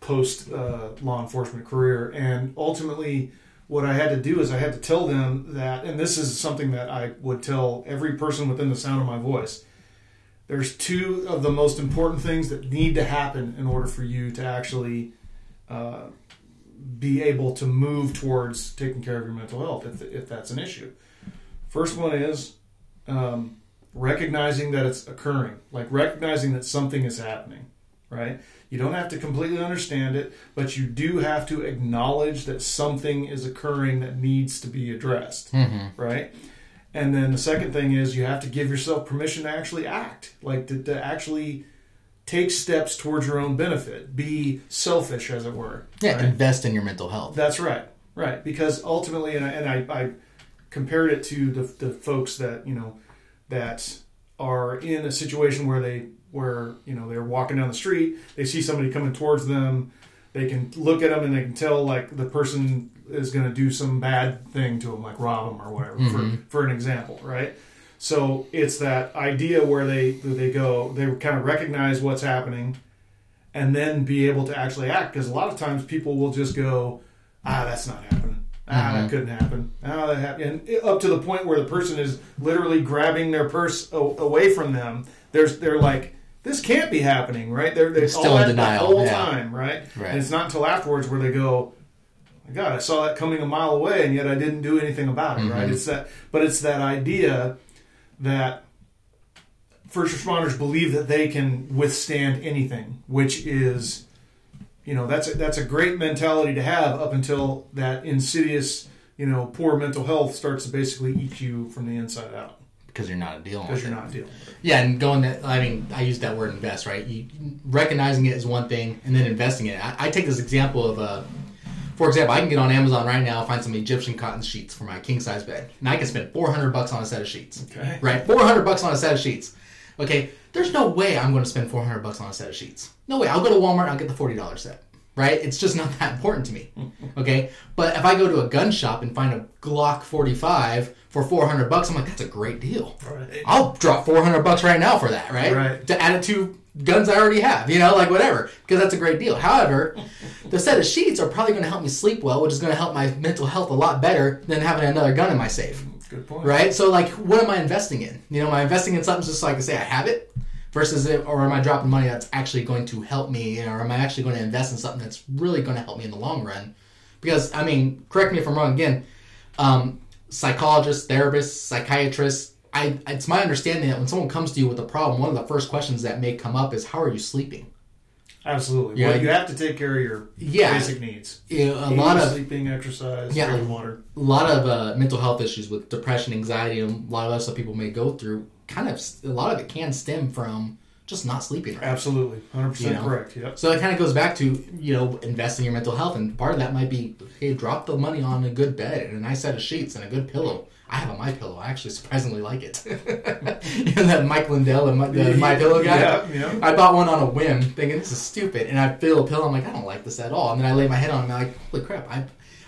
post uh, law enforcement career, and ultimately. What I had to do is I had to tell them that, and this is something that I would tell every person within the sound of my voice there's two of the most important things that need to happen in order for you to actually uh, be able to move towards taking care of your mental health if, if that's an issue. First one is um, recognizing that it's occurring, like recognizing that something is happening, right? You don't have to completely understand it, but you do have to acknowledge that something is occurring that needs to be addressed, Mm-hmm. right? And then the second thing is you have to give yourself permission to actually act, like to, to actually take steps towards your own benefit, be selfish, as it were. Yeah, right? invest in your mental health. That's right, right. Because ultimately, and I, and I, I compared it to the, the folks that you know that are in a situation where they where you know they're walking down the street, they see somebody coming towards them, they can look at them and they can tell like the person is going to do some bad thing to them, like rob them or whatever, Mhm. for, for an example, right? So it's that idea where they they go, they kind of recognize what's happening, and then be able to actually act. Because a lot of times people will just go, ah, that's not happening. Ah, Mhm. that couldn't happen. Ah, that happened. And up to the point where the person is literally grabbing their purse away from them. There's they're like, this can't be happening, right? They're, they're Still all in denial, the whole yeah. time, right? Right. And it's not until afterwards where they go, my God, I saw that coming a mile away, and yet I didn't do anything about it, right? Mhm. It's that, but it's that idea that first responders believe that they can withstand anything, which is, you know, that's a, that's a great mentality to have up until that insidious, you know, poor mental health starts to basically eat you from the inside out because you're not dealing because you're it. not dealing. Yeah, and going that I mean, I use that word invest, right? You, recognizing it is one thing, and then investing in it. I, I take this example of, uh, for example, I can get on Amazon right now, find some Egyptian cotton sheets for my king size bed, and I can spend 400 bucks on a set of sheets. Okay. Right, 400 bucks on a set of sheets. Okay, there's no way I'm going to spend 400 bucks on a set of sheets. No way. I'll go to Walmart. And I'll get the 40 dollar set. Right? It's just not that important to me. Okay, but if I go to a gun shop and find a Glock 45 for 400 bucks, I'm like, that's a great deal. Right. I'll drop 400 bucks right now for that, right? Right. To add it to guns I already have, you know, like whatever, because that's a great deal. However, the set of sheets are probably going to help me sleep well, which is going to help my mental health a lot better than having another gun in my safe, Good point. right? So, like, what am I investing in? You know, am I investing in something just so I can say I have it? Versus, it, or am I dropping money that's actually going to help me, you know, or am I actually going to invest in something that's really going to help me in the long run? Because, I mean, correct me if I'm wrong again, um, psychologists, therapists, psychiatrists, I, it's my understanding that when someone comes to you with a problem, one of the first questions that may come up is, How are you sleeping? Absolutely. Yeah. Well, you have to take care of your Yeah. basic needs. Know, a Eating, lot of sleeping, exercise, Yeah. drinking water. a lot of uh, mental health issues with depression, anxiety, and a lot of other stuff people may go through. Kind of, a lot of it can stem from just not sleeping right. Absolutely, hundred percent You know. correct. Yep. So it kind of goes back to you know investing in your mental health, and part of that might be hey, drop the money on a good bed and a nice set of sheets and a good pillow. I have a MyPillow. I actually surprisingly like it. you know that Mike Lindell and my, the MyPillow guy. Yeah, yeah. I bought one on a whim, thinking this is stupid, and I feel a pillow. I'm like, I don't like this at all. And then I lay my head on it, and I'm like, holy crap! I,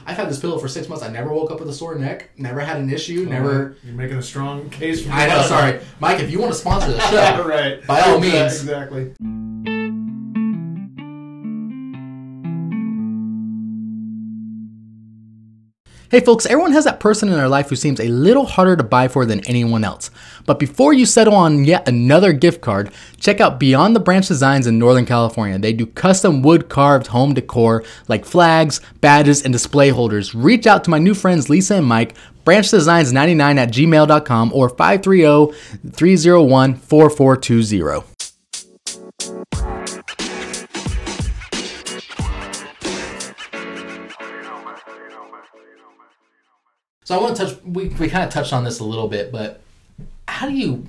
I've had this pillow for six months. I never woke up with a sore neck. Never had an issue. Never. You're making a strong case. For I know. Sorry, Mike. If you want to sponsor the show, right. By all Exactly, means. Exactly. Hey folks, everyone has that person in their life who seems a little harder to buy for than anyone else. But before you settle on yet another gift card, check out Beyond the Branch Designs in Northern California. They do custom wood carved home decor like flags, badges, and display holders. Reach out to my new friends Lisa and Mike, branchdesigns99 at gmail.com or 530 301 4420. So I want to touch. We, we kind of touched on this a little bit, but how do you?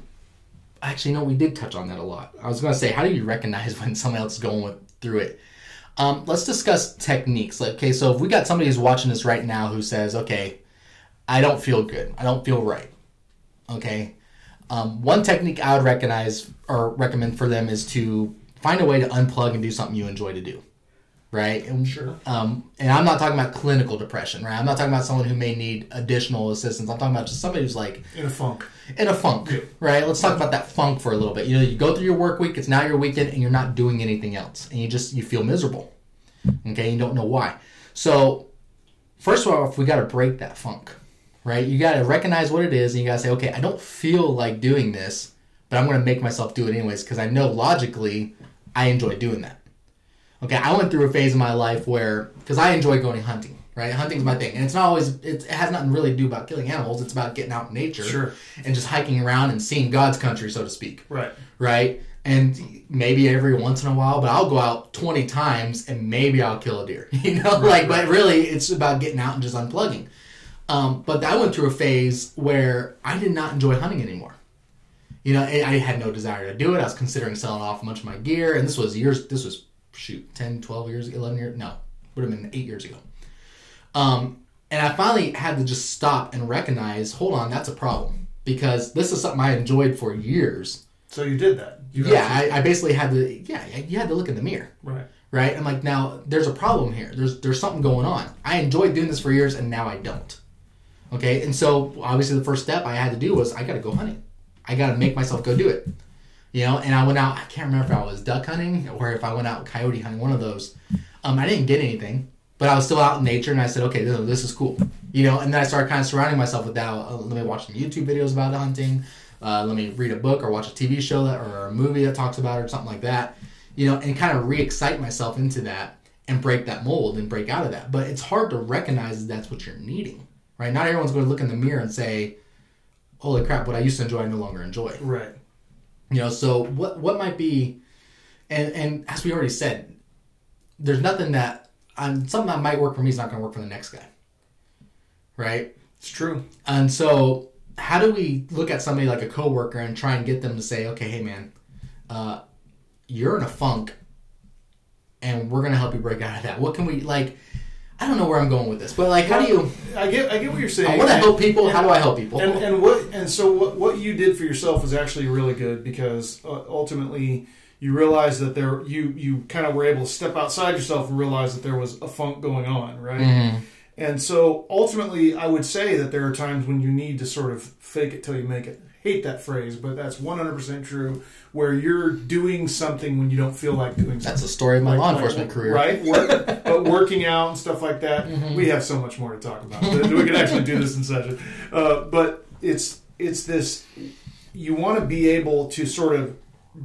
Actually, no, we did touch on that a lot. I was going to say, how do you recognize when someone else is going with, through it? Um, let's discuss techniques. Like, okay, so if we got somebody who's watching this right now who says, "Okay, I don't feel good. I don't feel right." Okay, um, one technique I would recognize or recommend for them is to find a way to unplug and do something you enjoy to do. Right? And, Sure. Um, and I'm not talking about clinical depression, right? I'm not talking about someone who may need additional assistance. I'm talking about just somebody who's like In a funk. in a funk, Yeah. right? Let's talk about that funk for a little bit. You know, you go through your work week, it's now your weekend, and you're not doing anything else, and you just you feel miserable. Okay, you don't know why. So, first of all, if we got to break that funk, right? You got to recognize what it is, and you got to say, okay, I don't feel like doing this, but I'm going to make myself do it anyways because I know logically I enjoy doing that. Okay, I went through a phase in my life where because I enjoy going hunting. Right, hunting's my thing, and it's not always. It has nothing really to do about killing animals. It's about getting out in nature Sure. and just hiking around and seeing God's country, so to speak. Right. Right, and maybe every once in a while, but I'll go out twenty times and maybe I'll kill a deer. You know, like, but really, it's about getting out and just unplugging. Um, but I went through a phase where I did not enjoy hunting anymore. You know, I had no desire to do it. I was considering selling off much of my gear, and this was years. This was shoot 10, 12 years, eleven years. No, would have been eight years ago. Um, and I finally had to just stop and recognize, hold on, that's a problem because this is something I enjoyed for years. So you did that. You yeah, I, I basically had to. Yeah, you had to look in the mirror, right. right? I'm like, now there's a problem here. There's there's something going on. I enjoyed doing this for years, and now I don't. Okay, and so obviously the first step I had to do was I got to go hunting. I got to make myself go do it. You know, and I went out. I can't remember if I was duck hunting or if I went out coyote hunting. One of those. Um, I didn't get anything, but I was still out in nature, and I said, okay, this, is cool. You know, and then I started kind of surrounding myself with that. Uh, let me watch some YouTube videos about hunting. Uh, let me read a book or watch a TV show that, or a movie that talks about it or something like that. You know, and kind of re-excite myself into that and break that mold and break out of that. But it's hard to recognize that that's what you're needing, right? Not everyone's going to look in the mirror and say, "Holy crap! What I used to enjoy, I no longer enjoy." Right. You know, so what what might be, and and as we already said, there's nothing that um, something that might work for me is not going to work for the next guy, right? It's true. And so, how do we look at somebody like a coworker and try and get them to say, "Okay, hey man, uh, you're in a funk, and we're going to help you break out of that." What can we like? I don't know where I'm going with this, but like, how do you? I get. I get what you're saying. I want to help people. How do I help people? And, and what and so what what you did for yourself was actually really good because uh, ultimately you realized that there you you kind of were able to step outside yourself and realize that there was a funk going on, right? Mhm. And so ultimately, I would say that there are times when you need to sort of fake it till you make it. Hate that phrase, but that's 100% true. Where you're doing something when you don't feel like doing something. That's the story of my Like- law like- enforcement career. Right? Work, but working out and stuff like that, Mm-hmm. we have so much more to talk about. we could actually do this in session. Uh, but it's it's this you want to be able to sort of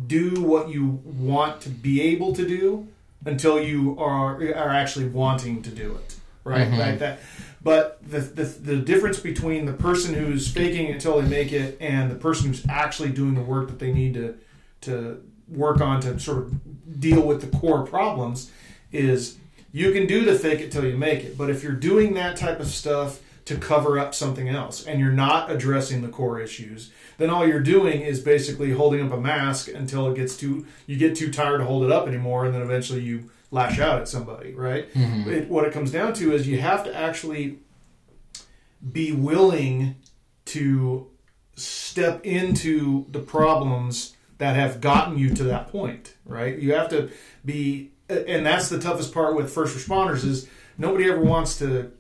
do what you want to be able to do until you are are actually wanting to do it. Right? Mhm. Right? That but the, the the difference between the person who's faking it until they make it and the person who's actually doing the work that they need to to work on to sort of deal with the core problems is you can do the fake it till you make it. But if you're doing that type of stuff to cover up something else and you're not addressing the core issues, then all you're doing is basically holding up a mask until it gets too you get too tired to hold it up anymore and then eventually you lash out at somebody, right? Mm-hmm. It, what it comes down to is you have to actually be willing to step into the problems that have gotten you to that point, right? You have to be, and that's the toughest part with first responders is nobody ever wants to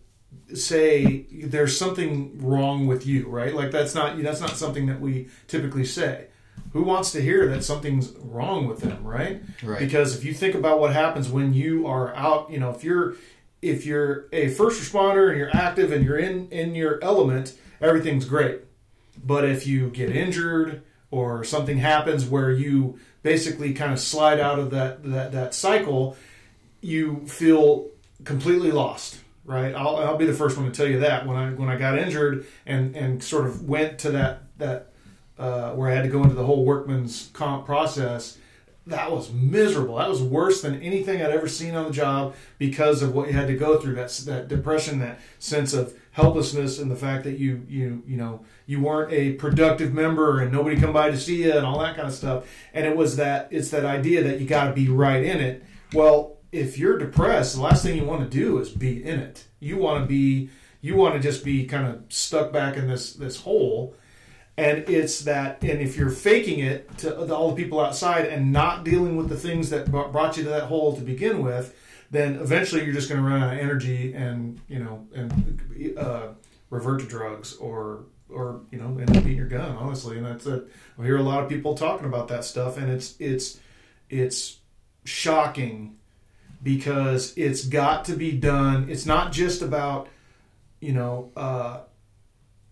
say there's something wrong with you, right? Like that's not that's not something that we typically say. Who wants to hear that something's wrong with them, right? Right. Because if you think about what happens when you are out, you know, if you're if you're a first responder and you're active and you're in in your element, everything's great. But if you get injured or something happens where you basically kind of slide out of that that, that cycle, you feel completely lost. Right, I'll, I'll be the first one to tell you that when I when I got injured and and sort of went to that that uh, where I had to go into the whole workman's comp process, that was miserable. That was worse than anything I'd ever seen on the job because of what you had to go through. That that depression, that sense of helplessness, and the fact that you you you know you weren't a productive member and nobody come by to see you and all that kind of stuff. And it was that it's that idea that you got to be right in it. Well, if you're depressed, the last thing you want to do is be in it. You want to be you want to just be kind of stuck back in this this hole and it's that and if you're faking it to all the people outside and not dealing with the things that br- brought you to that hole to begin with then eventually you're just going to run out of energy and you know and uh, revert to drugs or or you know end up eating your gun honestly. And that's it i hear a lot of people talking about that stuff and it's it's it's shocking because it's got to be done. It's not just about you know uh,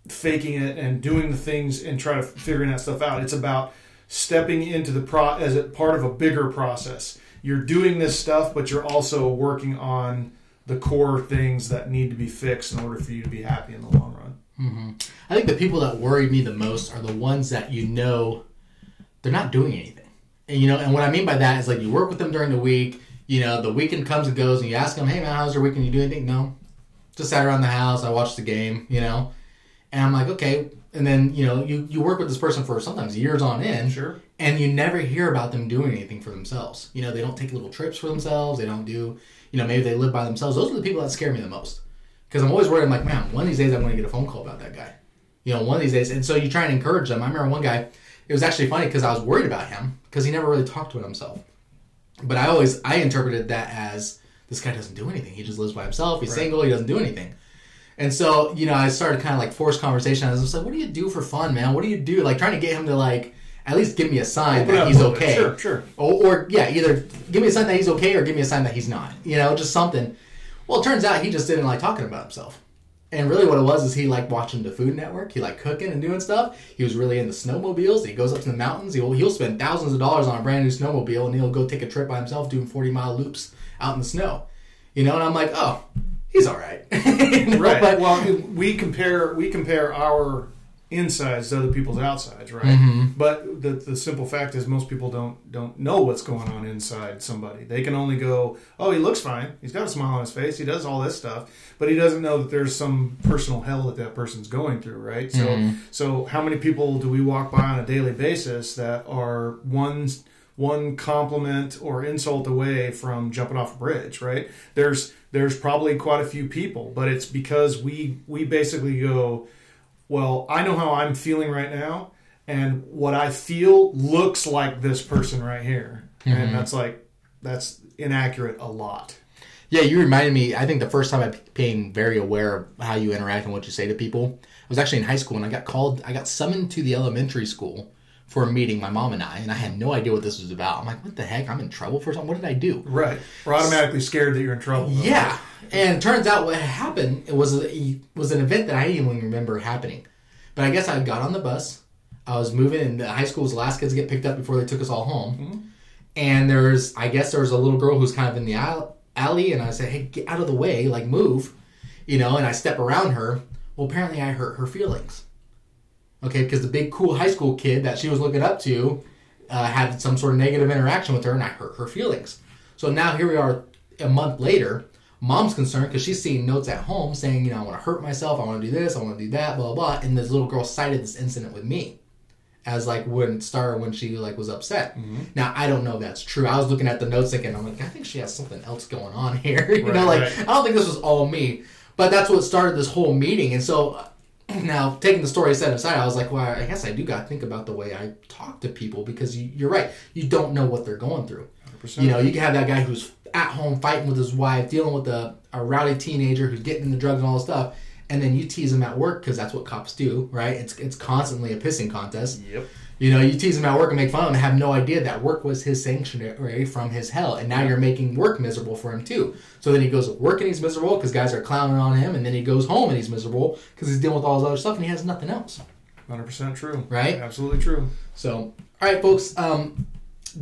faking it and doing the things and trying to figuring that stuff out it's about stepping into the pro as a part of a bigger process you're doing this stuff but you're also working on the core things that need to be fixed in order for you to be happy in the long run Mm-hmm. I think the people that worry me the most are the ones that you know they're not doing anything. And you know, and what I mean by that is like you work with them during the week. You know, the weekend comes and goes, and you ask them, "Hey man, how's your weekend? You do anything?" No, just sat around the house. I watched the game. You know, and I'm like, okay. And then you know, you you work with this person for sometimes years on end, sure and you never hear about them doing anything for themselves. You know, they don't take little trips for themselves. They don't do. You know, maybe they live by themselves. Those are the people that scare me the most because I'm always worried. I'm like, man, one of these days I'm going to get a phone call about that guy. You know, one of these days. And so you try and encourage them. I remember one guy. It was actually funny because I was worried about him because he never really talked to himself. But I always I interpreted that as this guy doesn't do anything. He just lives by himself. He's Right. single. He doesn't do anything. And so you know, I started kind of like forced conversation. I was just like, "What do you do for fun, man? What do you do?" Like trying to get him to like at least give me a sign Open that he's a little bit. okay. Sure, sure. Or, or yeah, either give me a sign that he's okay or give me a sign that he's not. You know, just something. Well, it turns out he just didn't like talking about himself. And really, what it was is he liked watching the Food Network. He liked cooking and doing stuff. He was really into snowmobiles. He goes up to the mountains. He'll he'll spend thousands of dollars on a brand new snowmobile, and he'll go take a trip by himself, doing forty mile loops out in the snow. You know, and I'm like, oh, he's all right. You know, right. But, well we compare we compare our insides to other people's outsides right? Mm-hmm. but the, the simple fact is most people don't don't know what's going on inside somebody. They can only go oh he looks fine. He's got a smile on his face. He does all this stuff. But he doesn't know that there's some personal hell that that person's going through right? So Mm-hmm. so how many people do we walk by on a daily basis that are one one compliment or insult away from jumping off a bridge right there's there's probably quite a few people but it's because we we basically go well i know how i'm feeling right now and what i feel looks like this person right here and mm-hmm. that's like that's inaccurate a lot Yeah, you reminded me. I think the first time I became very aware of how you interact and what you say to people I was actually in high school and I got called. I got summoned to the elementary school for a meeting. My mom and I, and I had no idea what this was about. I'm like, what the heck? I'm in trouble for something. What did I do? right we're automatically scared that you're in trouble though. Yeah, and it turns out what happened it was a, was an event that I didn't even remember happening. But I guess I got on the bus. I was moving, and the high school was the last kids to get picked up before they took us all home. Mm-hmm. And there's, I guess there was a little girl who's kind of in the alley, and I said, "Hey, get out of the way, like move," you know. And I step around her. Well, apparently I hurt her feelings. Okay, because the big cool high school kid that she was looking up to uh, had some sort of negative interaction with her, and I hurt her feelings. So now here we are, a month later. Mom's concerned because she's seeing notes at home saying, you know, I want to hurt myself, I want to do this, I want to do that, blah blah. blah. And this little girl cited this incident with me as like when started when she like was upset. Now I don't know if that's true. I was looking at the notes thinking, I'm like, I think she has something else going on here. you know, like right. I don't think this was all me. But that's what started this whole meeting. And so now taking the story set aside, I was like, well, I guess I do got to think about the way I talk to people because you, you're right. You don't know what they're going through. 100%. You know, you can have that guy who's at home fighting with his wife, dealing with a, a rowdy teenager who's getting into drugs and all this stuff, and then you tease him at work because that's what cops do, right? It's it's constantly a pissing contest. yep You know, you tease him at work and make fun of him and have no idea that work was his sanctuary from his hell. And now you're making work miserable for him too. So then he goes to work and he's miserable because guys are clowning on him. And then he goes home and he's miserable because he's dealing with all his other stuff and he has nothing else. 100% true Right? absolutely true So, all right, folks. Um,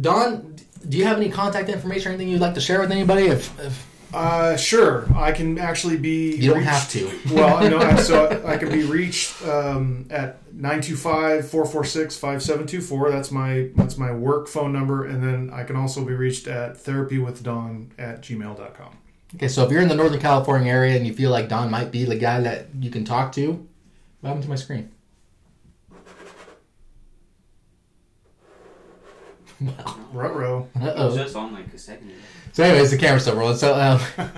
Donn, do you have any contact information or anything you'd like to share with anybody? If, if Uh, sure. I can actually be. you don't reached- have to. well, no, I- so I can be reached um, at 925-446-5724. That's my that's my work phone number, and then I can also be reached at therapywithdon at gmail.com. Okay, so if you're in the Northern California area and you feel like Donn might be the guy that you can talk to, what happened to my screen? Well, Ruh-roh. uh It was oh. just on like a second ago. So, anyways, the camera's still rolling. So, um,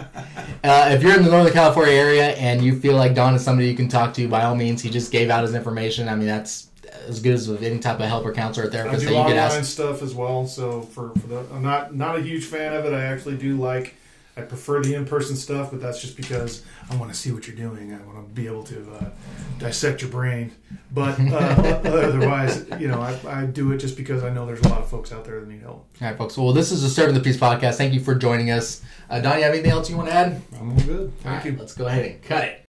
uh, if you're in the Northern California area and you feel like Donn is somebody you can talk to, by all means, he just gave out his information. I mean, that's as good as with any type of help or counselor or I therapist do that you could online ask. stuff as well. So for, for the, I'm not not a huge fan of it. I actually do like I prefer the in-person stuff, but that's just because I want to see what you're doing. I want to be able to uh, dissect your brain. But uh, otherwise, you know, I, I do it just because I know there's a lot of folks out there that need help. All right, folks. Well, this is the Disturbing the Peace podcast. Thank you for joining us. Uh, Donn, you have anything else you want to add? I'm all good. Thank All right, you. Let's go ahead and cut it.